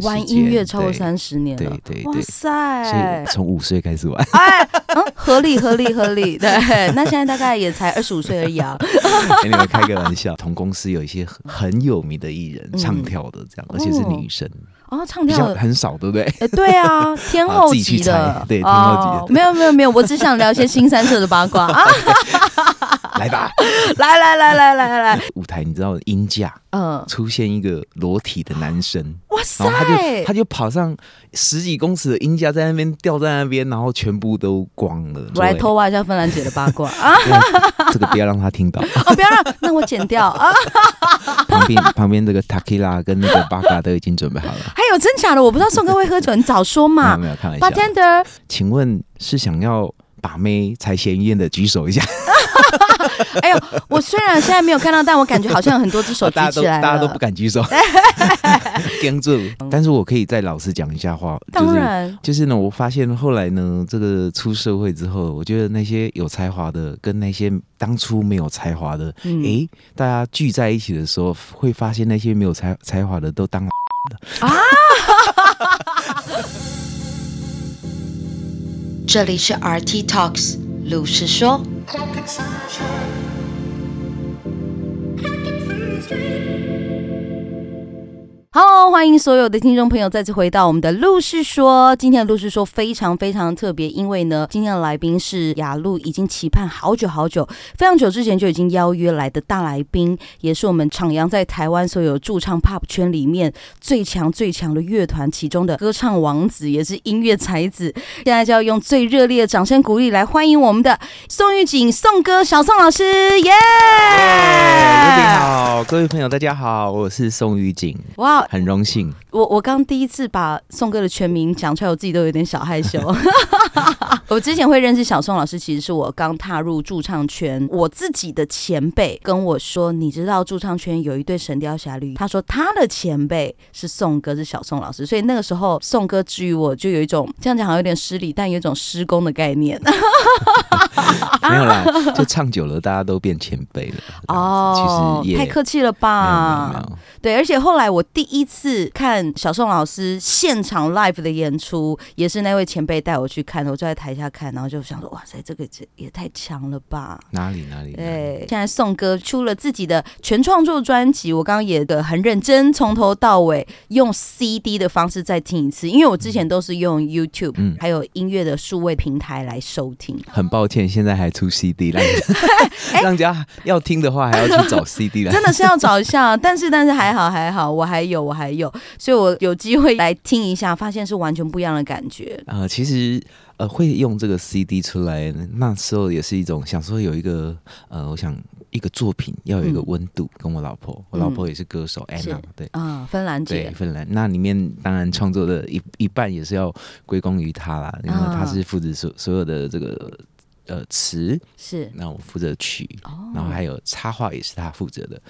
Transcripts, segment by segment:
玩音乐超过三十年了，对对对，哇塞！从五岁开始玩，哎，嗯，合理合理合理，对。那现在大概也才二十五岁而已啊。给你们开个玩笑，同公司有一些很有名的艺人唱跳的，这样，而且是女生。哦，唱跳很少，对不对？哎，对啊，天后级的，对，天后级的。没有没有没有，我只想聊一些新三色的八卦 啊。来吧，来来来来来来，舞台你知道音架，嗯，出现一个裸体的男生，哇塞，他就他就跑上十几公尺的音架，在那边吊在那边，然后全部都光了。我来偷挖一下芬兰姐的八卦啊，这个不要让他听到哦，不要让，那我剪掉啊。旁边旁边这个 Takila 跟那个巴嘎都已经准备好了。还有真假的，我不知道宋哥会喝酒，你早说嘛。没有没有，开玩笑。Bartender，请问是想要把妹才嫌疑的举手一下。哎呦，我虽然现在没有看到，但我感觉好像有很多只手举起来了，大家都不敢举手，盯住。但是我可以再老实讲一下话，当然，就是、就是呢，我发现后来呢，这个出社会之后，我觉得那些有才华的跟那些当初没有才华的，哎、嗯欸，大家聚在一起的时候，会发现那些没有才才华的都当了啊。这里是 RT Talks，鲁是说。Hello，欢迎所有的听众朋友再次回到我们的露是说。今天的露是说非常非常特别，因为呢，今天的来宾是雅露已经期盼好久好久，非常久之前就已经邀约来的大来宾，也是我们徜徉在台湾所有驻唱 Pop 圈里面最强最强的乐团其中的歌唱王子，也是音乐才子。现在就要用最热烈的掌声鼓励来欢迎我们的宋玉景宋哥小宋老师，耶、yeah!！你好，各位朋友，大家好，我是宋玉景。哇！很荣幸，我我刚第一次把宋哥的全名讲出来，我自己都有点小害羞。我之前会认识小宋老师，其实是我刚踏入驻唱圈，我自己的前辈跟我说，你知道驻唱圈有一对神雕侠侣，他说他的前辈是宋哥，是小宋老师，所以那个时候宋哥之于我就有一种这样讲好像有点失礼，但有一种师公的概念。没有啦，就唱久了，大家都变前辈了。哦，其实也太客气了吧？对，而且后来我第一次看小宋老师现场 live 的演出，也是那位前辈带我去看的，我就在台下看，然后就想说，哇塞，这个这也太强了吧？哪里哪里？对，现在宋哥出了自己的全创作专辑，我刚刚也的很认真，从头到尾用 CD 的方式再听一次，因为我之前都是用 YouTube，嗯，还有音乐的数位平台来收听。很抱歉，现在还出 CD 让 让人家要听的话，还要去找 CD 来，真的是要找一下。但是但是还好还好，我还有我还有，所以我有机会来听一下，发现是完全不一样的感觉。啊、呃，其实呃会用这个 CD 出来，那时候也是一种想说有一个呃，我想一个作品要有一个温度。嗯、跟我老婆，我老婆也是歌手，安、嗯、娜，对啊，芬兰姐，对芬兰。那里面当然创作的一一半也是要归功于她啦，因为她是负责所所有的这个。呃，词是，那我负责曲，然后还有插画也是他负责的。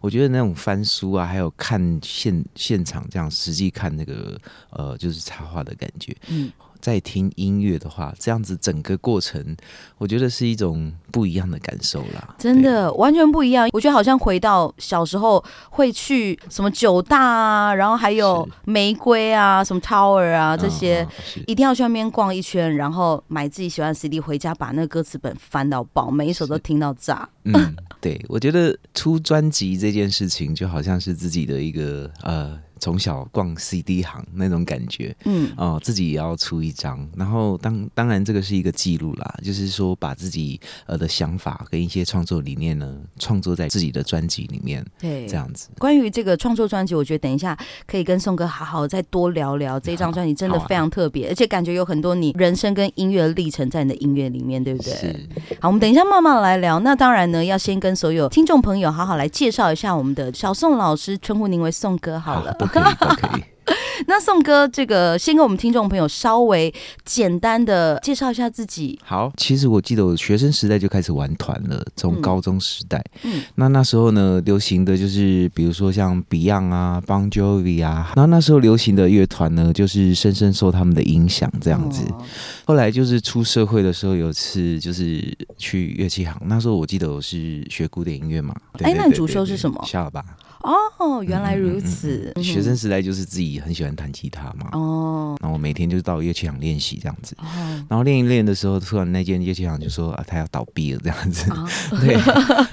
我觉得那种翻书啊，还有看现现场这样实际看那个呃，就是插画的感觉，嗯。在听音乐的话，这样子整个过程，我觉得是一种不一样的感受啦。真的完全不一样，我觉得好像回到小时候会去什么九大啊，然后还有玫瑰啊，什么 Tower 啊这些，嗯，一定要去那边逛一圈，然后买自己喜欢的 CD 回家，把那个歌词本翻到爆，每一首都听到炸。嗯，对，我觉得出专辑这件事情就好像是自己的一个呃。从小逛 CD 行那种感觉，嗯，哦，自己也要出一张，然后当当然这个是一个记录啦，就是说把自己呃的想法跟一些创作理念呢，创作在自己的专辑里面，对，这样子。关于这个创作专辑，我觉得等一下可以跟宋哥好好再多聊聊。这张专辑真的非常特别，啊，而且感觉有很多你人生跟音乐历程在你的音乐里面，对不对？是。好，我们等一下慢慢来聊。那当然呢，要先跟所有听众朋友好好来介绍一下我们的小宋老师，称呼您为宋哥好了。好可以，都可以。那宋哥，这个先跟我们听众朋友稍微简单的介绍一下自己。好，其实我记得我学生时代就开始玩团了，从高中时代。嗯，那那时候呢，流行的就是比如说像 Beyond 啊、Bon Jovi 啊，然后那时候流行的乐团呢，就是深深受他们的影响这样子。哦。后来就是出社会的时候，有一次就是去乐器行，那时候我记得我是学古典音乐嘛。哎，那你主修是什么？下了吧。哦，原来如此。嗯嗯嗯、学生时代就是自己很喜欢弹吉他嘛。哦。然后我每天就到乐器行练习这样子。哦。然后练一练的时候，突然那间乐器行就说啊，他要倒闭了这样子。哦、对。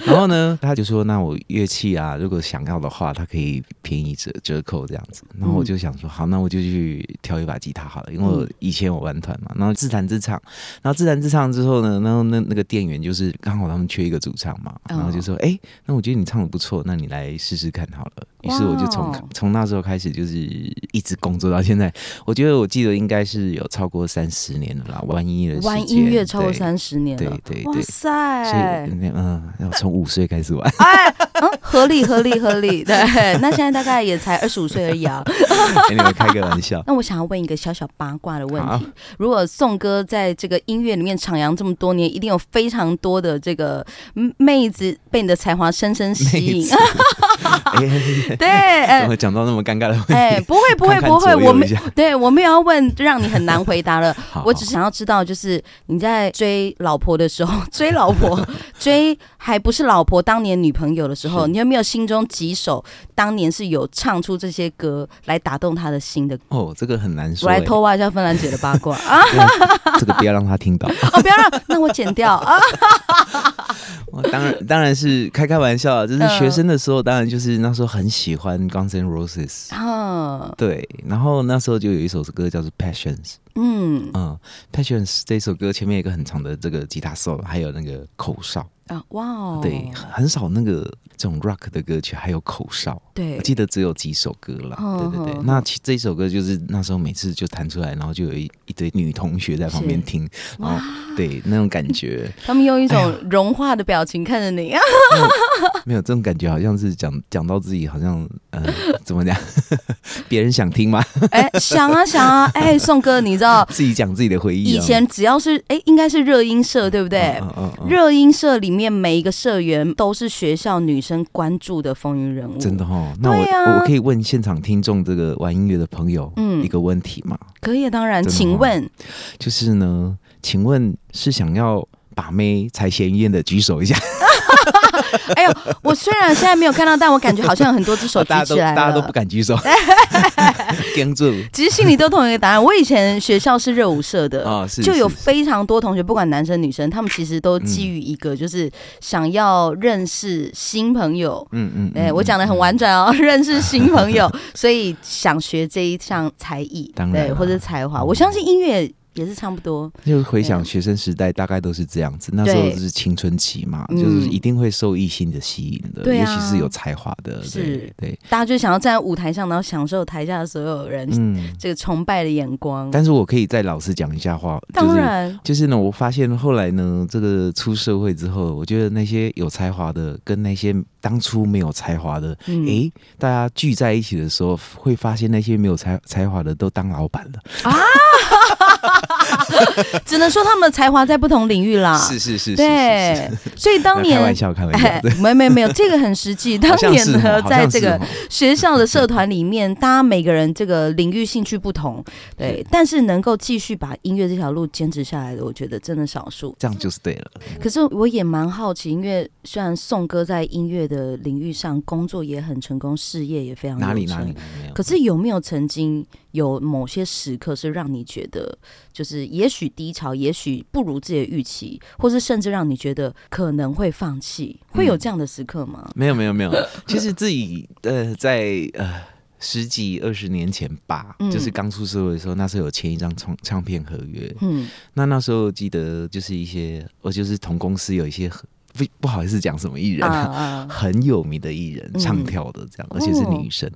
然后呢，他就说，那我乐器啊，如果想要的话，他可以便宜折折扣这样子。然后我就想说，好，那我就去挑一把吉他好了，因为我以前我玩团嘛。然后自弹自唱，然后自弹自唱之后呢，然后那那个店员就是刚好他们缺一个主唱嘛，然后就说，哎、哦，那我觉得你唱的不错，那你来试试看看好了。于是我就从从那时候开始，就是一直工作到现在。我觉得我记得应该是有超过三十年了啦，玩音乐的玩音乐超过三十年了，对对对，哇塞！所以嗯，要从五岁开始玩，哎，嗯，合理合理合理，对。那现在大概也才二十五岁而已啊，给你们开个玩笑。那我想要问一个小小八卦的问题：如果宋哥在这个音乐里面徜徉这么多年，一定有非常多的这个妹子被你的才华深深吸引。对，哎，怎么讲到那么尴尬的问题？哎，不会，不会，不会，我们，对我没有要问，让你很难回答了。我只想要知道，就是你在追老婆的时候，追老婆，追还不是老婆，当年女朋友的时候，你有没有心中几首当年是有唱出这些歌来打动他的心的？哦，这个很难说。我来偷挖一下芬兰姐的八卦啊！这个不要让他听到 哦，不要让，那我剪掉啊。当然，当然是开开玩笑啊。就是学生的时候，当然就是那时候很喜欢 Guns N' Roses。嗯，对。然后那时候就有一首歌叫做《Passions》。嗯嗯，《Passions》这首歌前面有一个很长的这个吉他 solo，还有那个口哨。啊，哇哦！对，很少那个这种 rock 的歌曲还有口哨。对，我记得只有几首歌了。对对对，那其这一首歌就是那时候每次就弹出来，然后就有一一堆女同学在旁边听，然后对那种感觉，他们用一种 融化的表情看着你啊。没有这种感觉，好像是讲讲到自己好像呃 怎么讲，别人想听吗？哎，想啊想啊，哎，宋哥，你知道自己讲自己的回忆。以前只要是哎，应该是热音社对不对？热音社里面。面每一个社员都是学校女生关注的风云人物，真的哦。那我、啊、我可以问现场听众这个玩音乐的朋友，嗯，一个问题吗？可以，当然，请问，就是呢，请问是想要把妹才嫌艳的举手一下。哎呦，我虽然现在没有看到，但我感觉好像有很多只手 举起来了，大家都不敢举手。其实心里都同一个答案。我以前学校是热舞社的，就有非常多同学，不管男生女生，他们其实都基于一个，就是想要认识新朋友。嗯嗯，哎，我讲的很婉转哦，认识新朋友，所以想学这一项才艺，对，或者才华。我相信音乐。也是差不多，就回想学生时代，大概都是这样子。那时候就是青春期嘛，就是一定会受异性的吸引的，尤其是有才华的。是，对，大家就想要站在舞台上，然后享受台下的所有人这个崇拜的眼光。但是我可以再老实讲一下话，当然，就是呢，我发现后来呢，这个出社会之后，我觉得那些有才华的跟那些当初没有才华的，哎，大家聚在一起的时候，会发现那些没有才才华的都当老板了。啊。只能说他们的才华在不同领域啦。是是是，对。所以当年开玩笑，开玩笑，没没没有，这个很实际。当年呢，在这个学校的社团里面，大家每个人这个领域兴趣不同，对。但是能够继续把音乐这条路坚持下来的，我觉得真的少数。这样就是对了。可是我也蛮好奇，因为虽然宋哥在音乐的领域上工作也很成功，事业也非常哪里哪里，可是有没有曾经？有某些时刻是让你觉得，就是也许低潮，也许不如自己的预期，或是甚至让你觉得可能会放弃，会有这样的时刻吗？嗯、没有，没有，没有。其实自己呃，在呃十几二十年前吧，嗯、就是刚出社会的时候，那时候有签一张唱唱片合约。嗯，那那时候记得就是一些，我就是同公司有一些不不好意思讲什么艺人，啊啊 很有名的艺人，唱跳的这样，嗯、而且是女生。哦，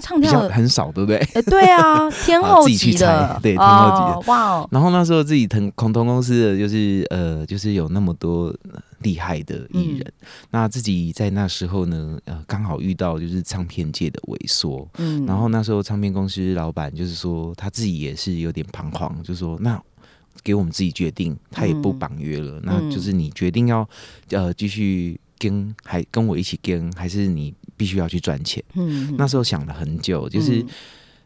唱跳很少，对不对？哎，对啊，天后级的，对，天后级的，哇哦！然后那时候自己腾空同公司的，就是呃，就是有那么多厉害的艺人。那自己在那时候呢，呃，刚好遇到就是唱片界的萎缩，嗯。然后那时候唱片公司老板就是说，他自己也是有点彷徨，就说那给我们自己决定，他也不绑约了，那就是你决定要呃继续跟还跟我一起跟，还是你？必须要去赚钱。嗯，那时候想了很久，就是，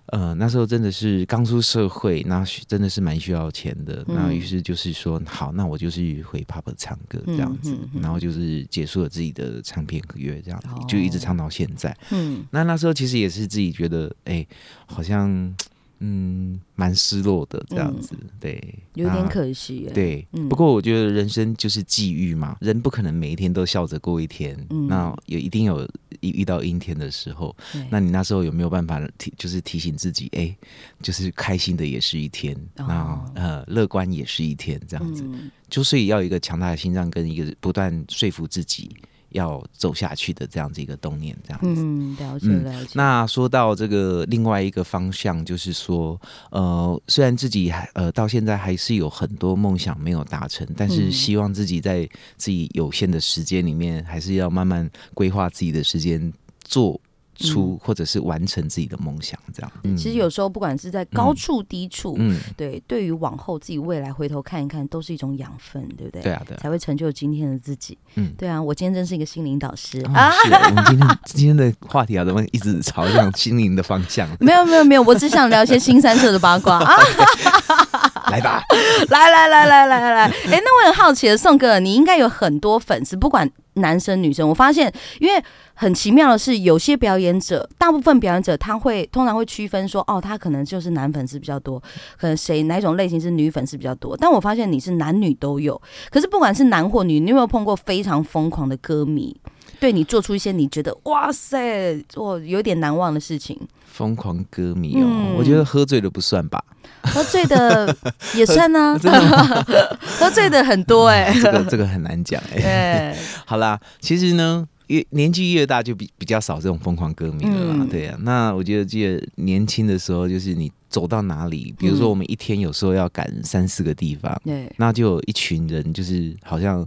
呃，那时候真的是刚出社会，那真的是蛮需要钱的。那于是就是说，好，那我就是回 pub 唱歌这样子，然后就是结束了自己的唱片合约，这样子就一直唱到现在。嗯，那那时候其实也是自己觉得，哎，好像。嗯，蛮失落的这样子，嗯、对，有点可惜。对，嗯、不过我觉得人生就是际遇嘛，人不可能每一天都笑着过一天。嗯、那也一定有遇到阴天的时候，那你那时候有没有办法提，就是提醒自己，哎，就是开心的也是一天，哦、那呃，乐观也是一天，这样子，嗯、就所以要一个强大的心脏跟一个不断说服自己。要走下去的这样子一个动念，这样子。嗯，了解了解。那说到这个另外一个方向，就是说，呃，虽然自己还呃到现在还是有很多梦想没有达成，但是希望自己在自己有限的时间里面，还是要慢慢规划自己的时间做。出或者是完成自己的梦想，这样。嗯、其实有时候不管是在高处低处，嗯，对，对于往后自己未来回头看一看，都是一种养分，对不对？对啊，对，才会成就今天的自己。嗯，对啊，我今天真是一个心灵导师啊！是，我们今天今天的话题啊，怎么一直朝向心灵的方向？没有，没有，没有，我只想聊一些新三色的八卦啊！来吧，来来来来来来，哎，那我很好奇的，宋哥，你应该有很多粉丝，不管。男生女生，我发现，因为很奇妙的是，有些表演者，大部分表演者他会通常会区分说，哦，他可能就是男粉丝比较多，可能谁哪种类型是女粉丝比较多。但我发现你是男女都有，可是不管是男或女，你有没有碰过非常疯狂的歌迷，对你做出一些你觉得哇塞，我有点难忘的事情？疯狂歌迷哦，嗯、我觉得喝醉的不算吧。喝醉的 也算呢，喝醉的很多哎、欸，这个这个很难讲哎、好啦，其实呢，越年纪越大，就比比较少这种疯狂歌迷了啦。嗯、对啊，那我觉得记得年轻的时候，就是你走到哪里，比如说我们一天有时候要赶三四个地方，对、嗯，那就有一群人，就是好像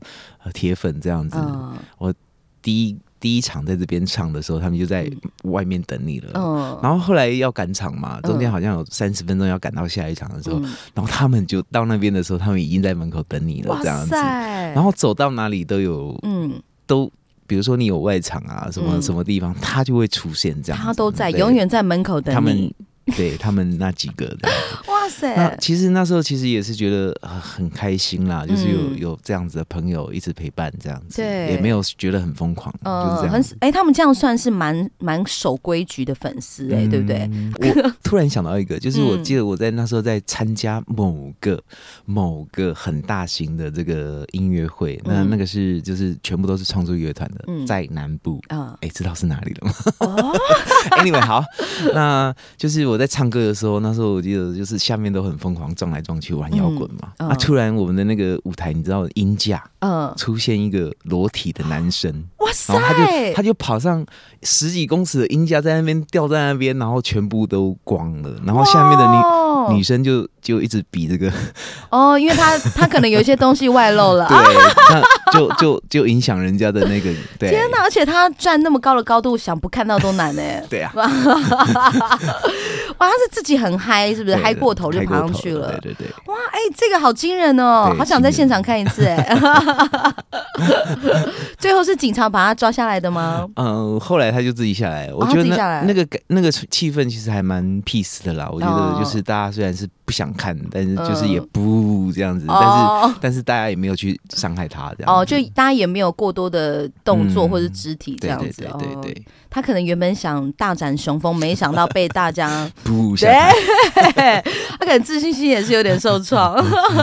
铁粉这样子。嗯、我第一。第一场在这边唱的时候，他们就在外面等你了。嗯、然后后来要赶场嘛，中间好像有三十分钟要赶到下一场的时候，嗯、然后他们就到那边的时候，他们已经在门口等你了，这样子。塞然后走到哪里都有，嗯，都比如说你有外场啊，什么什么地方，嗯、他就会出现这样。他都在，永远在门口等你。他们对他们那几个的，哇塞！那其实那时候其实也是觉得很开心啦，就是有有这样子的朋友一直陪伴，这样子，对，也没有觉得很疯狂，就是这样。很哎，他们这样算是蛮蛮守规矩的粉丝哎，对不对？我 突然想到一个，就是我记得我在那时候在参加某个某个很大型的这个音乐会，那那个是就是全部都是创作乐团的，在南部啊，哎，知道是哪里了吗？哦，Anyway，好，那就是我。在唱歌的时候，那时候我记得就是下面都很疯狂撞来撞去玩摇滚嘛。嗯嗯、啊，突然我们的那个舞台，你知道音架，嗯，出现一个裸体的男生，哇塞！然后他就他就跑上十几公尺的音架，在那边吊在那边，然后全部都光了，然后下面的女女生就就一直比这个，哦，因为他他可能有一些东西外露了，对，那就就就影响人家的那个。对天哪！而且他站那么高的高度，想不看到都难呢。对啊。哇，他是自己很嗨，是不是嗨过头就爬上去了？对对对。哇，哎，这个好惊人哦，好想在现场看一次哎。最后是警察把他抓下来的吗？嗯，后来他就自己下来。我觉得那那个那个气氛其实还蛮 peace 的啦。我觉得就是大家虽然是不想看，但是就是也不这样子，但是但是大家也没有去伤害他这样。哦，就大家也没有过多的动作或者肢体这样子。对对对。他可能原本想大展雄风，没想到被大家 不对，他可能自信心也是有点受创。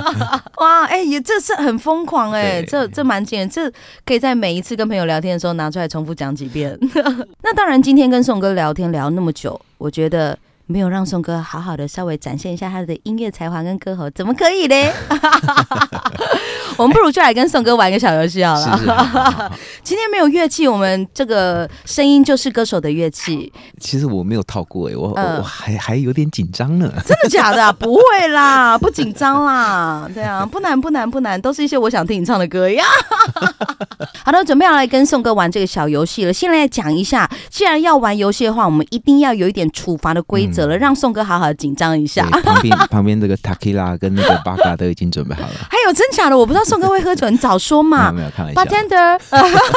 哇，哎、欸，也这是很疯狂哎、欸，这这蛮惊人，这可以在每一次跟朋友聊天的时候拿出来重复讲几遍。那当然，今天跟宋哥聊天聊那么久，我觉得。没有让宋哥好好的稍微展现一下他的音乐才华跟歌喉，怎么可以呢？我们不如就来跟宋哥玩个小游戏好了。是是好好好今天没有乐器，我们这个声音就是歌手的乐器。其实我没有套过哎，我、呃、我还还有点紧张呢。真的假的、啊？不会啦，不紧张啦。对啊，不难不难不难，都是一些我想听你唱的歌呀。好的，准备要来跟宋哥玩这个小游戏了。先来讲一下，既然要玩游戏的话，我们一定要有一点处罚的规则。了，让宋哥好好紧张一下。旁边旁边这个 Tequila 跟那个巴卡都已经准备好了。还有真假的，我不知道宋哥会喝酒，你早说嘛。没有没有，开玩笑。Bartender。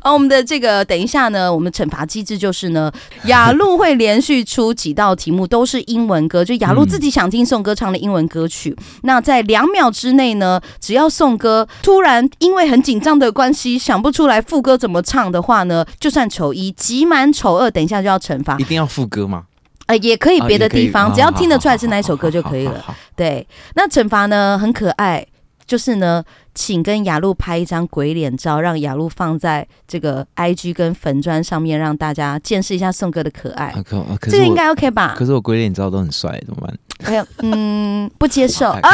啊，我们的这个等一下呢，我们惩罚机制就是呢，雅露会连续出几道题目，都是英文歌，就雅露自己想听宋歌唱的英文歌曲。嗯、那在两秒之内呢，只要宋歌突然因为很紧张的关系想不出来副歌怎么唱的话呢，就算丑一，集满丑二，等一下就要惩罚。一定要副歌吗？呃，也可以别的地方，只要听得出来是哪一首歌就可以了。对，那惩罚呢很可爱，就是呢。请跟雅露拍一张鬼脸照，让雅露放在这个 IG 跟粉砖上面，让大家见识一下宋哥的可爱。啊可啊、可这个应该 OK 吧？可是我鬼脸照都很帅，怎么办？没有，嗯，不接受 啊！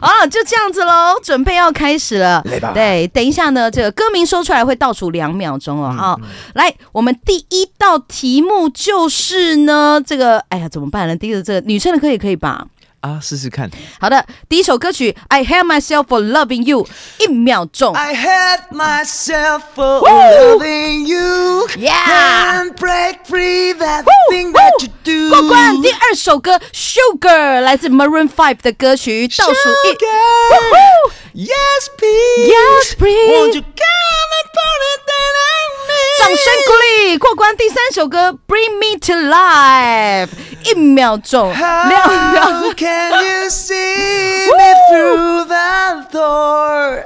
啊，就这样子喽，准备要开始了。对，等一下呢，这个歌名说出来会倒数两秒钟哦。好、嗯嗯，来，我们第一道题目就是呢，这个，哎呀，怎么办呢？第一个，这个女生的歌也可以吧？啊，试试看。好的，第一首歌曲《I Hate Myself for Loving You》，一秒钟。I hate myself for loving you. Yeah. Can't break free that thing that you do. 过关。第二首歌《Sugar》来自 Maroon Five 的歌曲，倒数一。Yes, please. Yes, please. Won't you come and put it down on me? 掌声鼓励。过关。第三首歌《Bring Me to Life》，一秒钟。两秒。Can you see me through the door？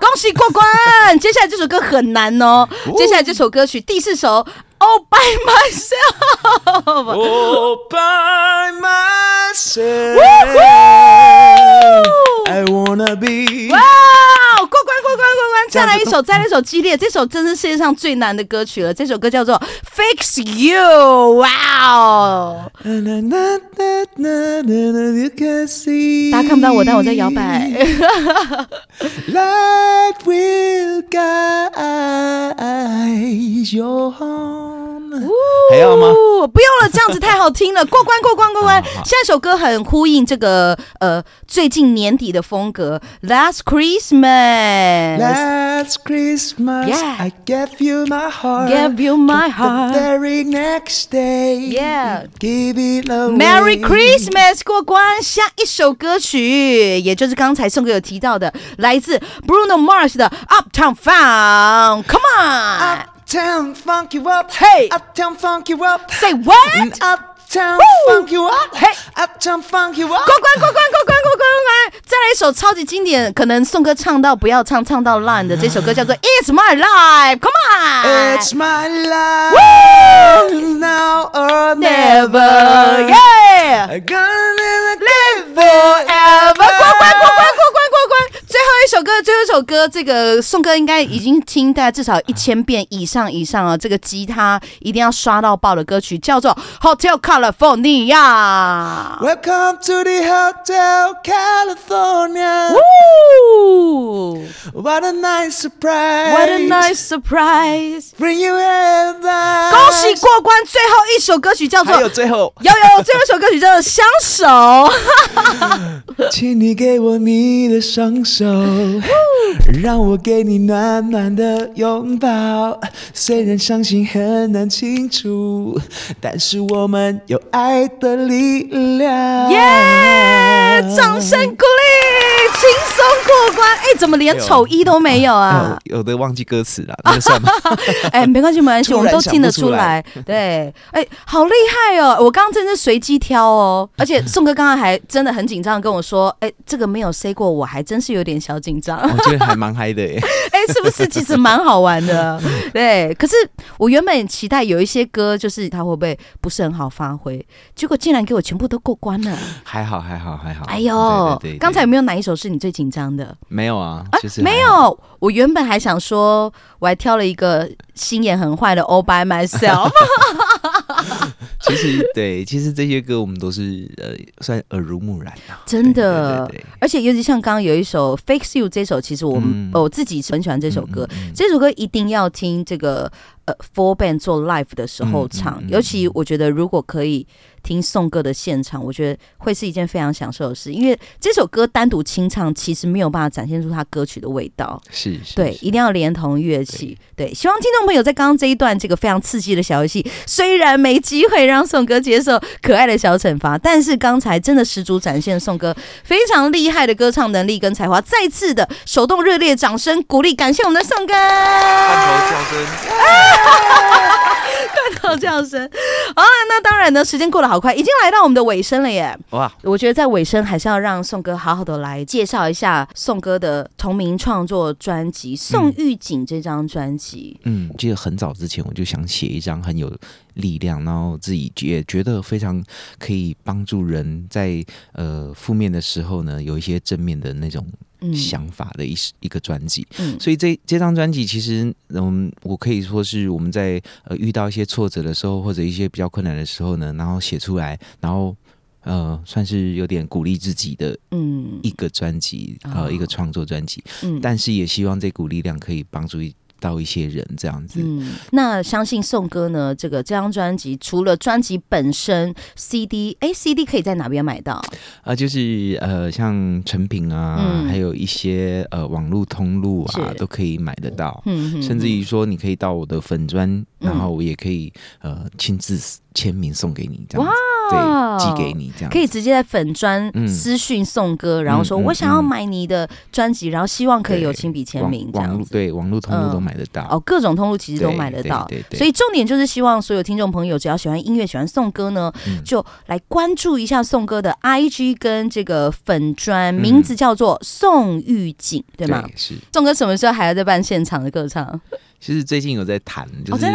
恭喜过关！接下来这首歌很难哦。接下来这首歌曲第四首 ，All by myself。All by myself。I wanna be。哇！过关过关过关！再来一首，再来一首激烈。这首真是世界上最难的歌曲了。这首歌叫做《Fix You》。哇哦！大家看不到我，但我在摇摆。 Light will guide your home 还要吗？不用了，这样子太好听了。过关过关过关。下一首歌很呼应这个呃最近年底的风格。Last Christmas, Last Christmas, yeah. I gave you my heart, gave you my heart. The very next day, yeah, give it away. Merry Christmas，过关。下一首歌曲，也就是刚才宋哥有提到的，来自 Bruno Mars 的 Uptown Funk，Come on。Uptown funk you up, hey. Uptown funk you up. Say what? Uptown funk you up, hey. Uptown funk you up. 过关过关过关过关过关！再来一首超级经典，可能宋哥唱到不要唱，唱到烂的这首歌叫做 It's My Life，Come on. It's my life now or never. Yeah. 首歌，这个宋哥应该已经听大概至少一千遍以上以上啊！这个吉他一定要刷到爆的歌曲叫做 Hotel California。Welcome to the Hotel California。What a nice surprise! What a nice surprise! Bring you heaven. 恭喜过关！最后一首歌曲叫做……还有最后，有有最后一首歌曲叫做《相守》。请你给我你的双手，让我给你暖暖的拥抱。虽然伤心很难清楚，但是我们有爱的力量。耶、掌声鼓励，轻松过关。哎，怎么连丑一都没有啊？有的忘记歌词了，那算了。哎，没关系，没关系，我们都听得出来。对，哎，好厉害哦！我刚刚真是随机挑哦，而且宋哥刚刚还真的很紧张跟我说，哎，这个没有 say 过，我还真是有点小紧张。我觉得还蛮嗨的耶。哎，是不是？其实蛮好玩的。对，可是我原本期待有一些歌，就是他会不会不是很好发挥，结果竟然给我全部都过关了。还好，还好，还好。哎呦，刚才有没有哪一首是你最紧张的？没有啊，其实没有。我原本还想说，我还挑了一个心眼很坏的 All by myself。其实对，其实这些歌我们都是呃算耳濡目染啊，真的。对对对对，而且尤其像刚刚有一首《Fix You》这首，其实我们、嗯、我自己很喜欢这首歌。嗯嗯嗯、这首歌一定要听这个呃 Full Band 做 Live 的时候唱，尤其我觉得如果可以。听宋歌的现场，我觉得会是一件非常享受的事，因为这首歌单独清唱其实没有办法展现出它歌曲的味道。是，是，对，一定要连同乐器。对，对，希望听众朋友在刚刚这一段这个非常刺激的小游戏，虽然没机会让宋哥接受可爱的小惩罚，但是刚才真的十足展现宋哥非常厉害的歌唱能力跟才华。再次的手动热烈掌声鼓励，感谢我们的宋歌。罐头叫声，罐头叫声。好了，那当然呢，时间过得好快，已经来到我们的尾声了耶。哇，我觉得在尾声还是要让宋哥好好的来介绍一下宋哥的同名创作专辑《宋玉锦》这张专辑。嗯，记得很早之前我就想写一张很有力量，然后自己也觉得非常可以帮助人在呃负面的时候呢，有一些正面的那种。想法的一一个专辑，嗯，所以这这张专辑其实，嗯，我可以说是我们在呃遇到一些挫折的时候，或者一些比较困难的时候呢，然后写出来，然后呃，算是有点鼓励自己的，嗯，一个专辑，呃，一个创作专辑，嗯，但是也希望这股力量可以帮助。到一些人这样子，嗯，那相信宋哥呢，这个这张专辑除了专辑本身 CD，哎，CD 可以在哪边买到？啊，就是呃，像成品啊，嗯、还有一些呃网络通路啊，都可以买得到。嗯，嗯，甚至于说，你可以到我的粉专，嗯、然后我也可以呃亲自签名送给你这样子。对，寄给你这样可以直接在粉专私讯宋歌，嗯、然后说我想要买你的专辑，然后希望可以有亲笔签名这样网络对网络通路都买得到、嗯、哦，各种通路其实都买得到。所以重点就是希望所有听众朋友，只要喜欢音乐、喜欢宋歌呢，嗯、就来关注一下宋歌的 IG 跟这个粉专，名字叫做宋玉锦，对吗？对，是。宋歌什么时候还要再办现场的歌唱？其实最近有在谈，就是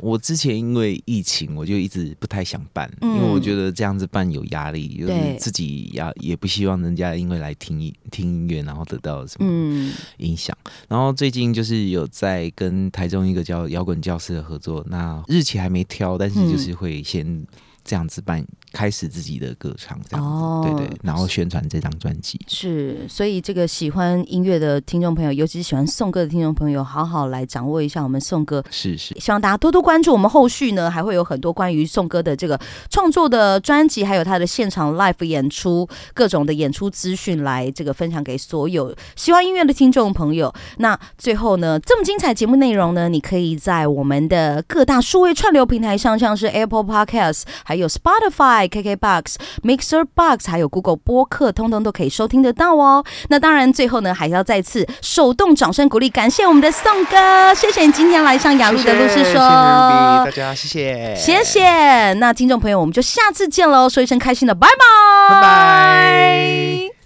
我之前因为疫情，我就一直不太想办，因为我觉得这样子办有压力，就是自己要也不希望人家因为来听音听音乐，然后得到什么影响。然后最近就是有在跟台中一个叫摇滚教室的合作，那日期还没挑，但是就是会先这样子办。开始自己的歌唱，这样子，哦、对对，然后宣传这张专辑是，所以这个喜欢音乐的听众朋友，尤其是喜欢宋歌的听众朋友，好好来掌握一下我们宋歌。是是，希望大家多多关注。我们后续呢，还会有很多关于宋歌的这个创作的专辑，还有他的现场 live 演出，各种的演出资讯，来这个分享给所有喜欢音乐的听众朋友。那最后呢，这么精彩节目内容呢，你可以在我们的各大数位串流平台上，像是 Apple Podcast，还有 Spotify。KKBOX、Mixer Box，还有 Google 播客，通通都可以收听得到哦。那当然，最后呢，还要再次手动掌声鼓励，感谢我们的宋哥，谢谢你今天来上雅路的路是说，谢谢，谢谢大家，谢谢，谢谢。那听众朋友，我们就下次见喽，说一声开心的拜拜，拜拜。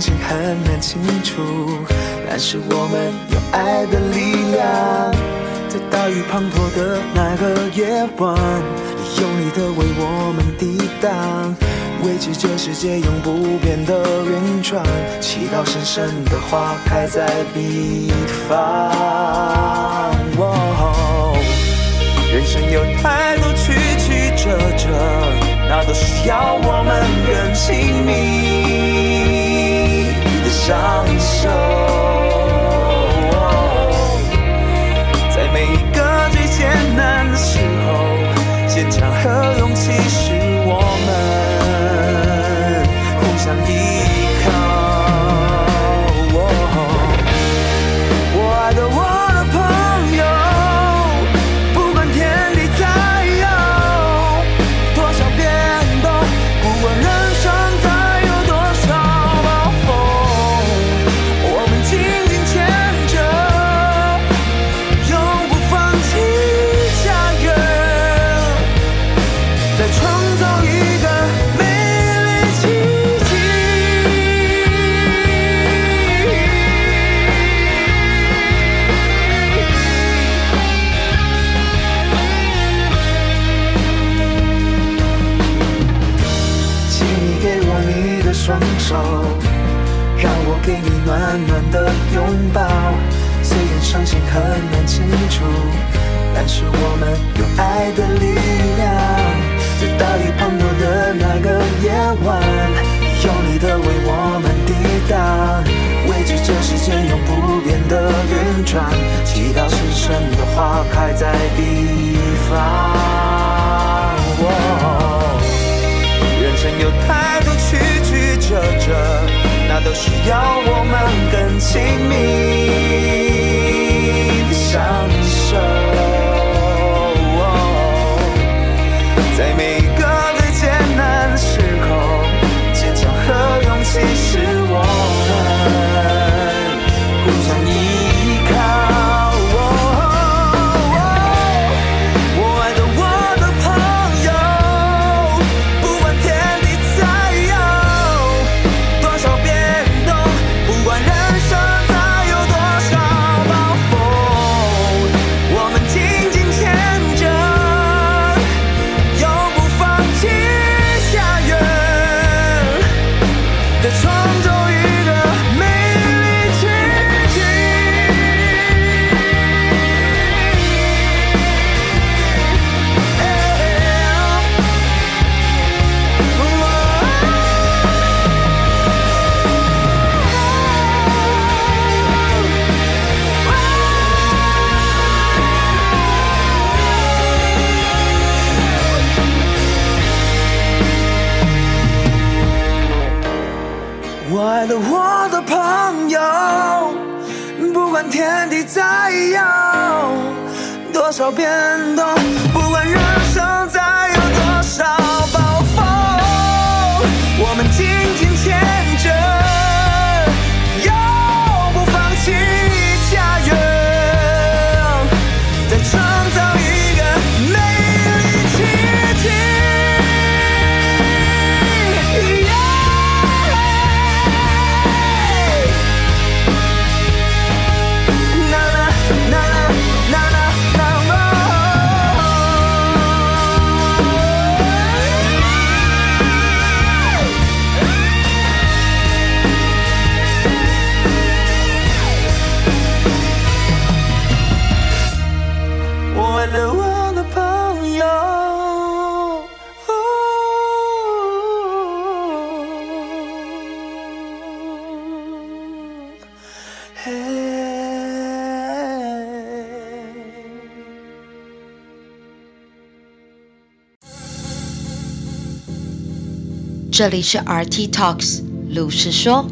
伤心很难清楚，但是我们有爱的力量。在大雨滂沱的那个夜晚，你用力的为我们抵挡，维持这世界永不变的原状。祈祷深深的花开在彼方。人生有太多曲曲折折，那都需要我们更亲密。相守，在每一个最艰难的时候，坚强和勇气是我们互相依需要我们更亲密。lloviendo. 这里是 rt talks 鲁是说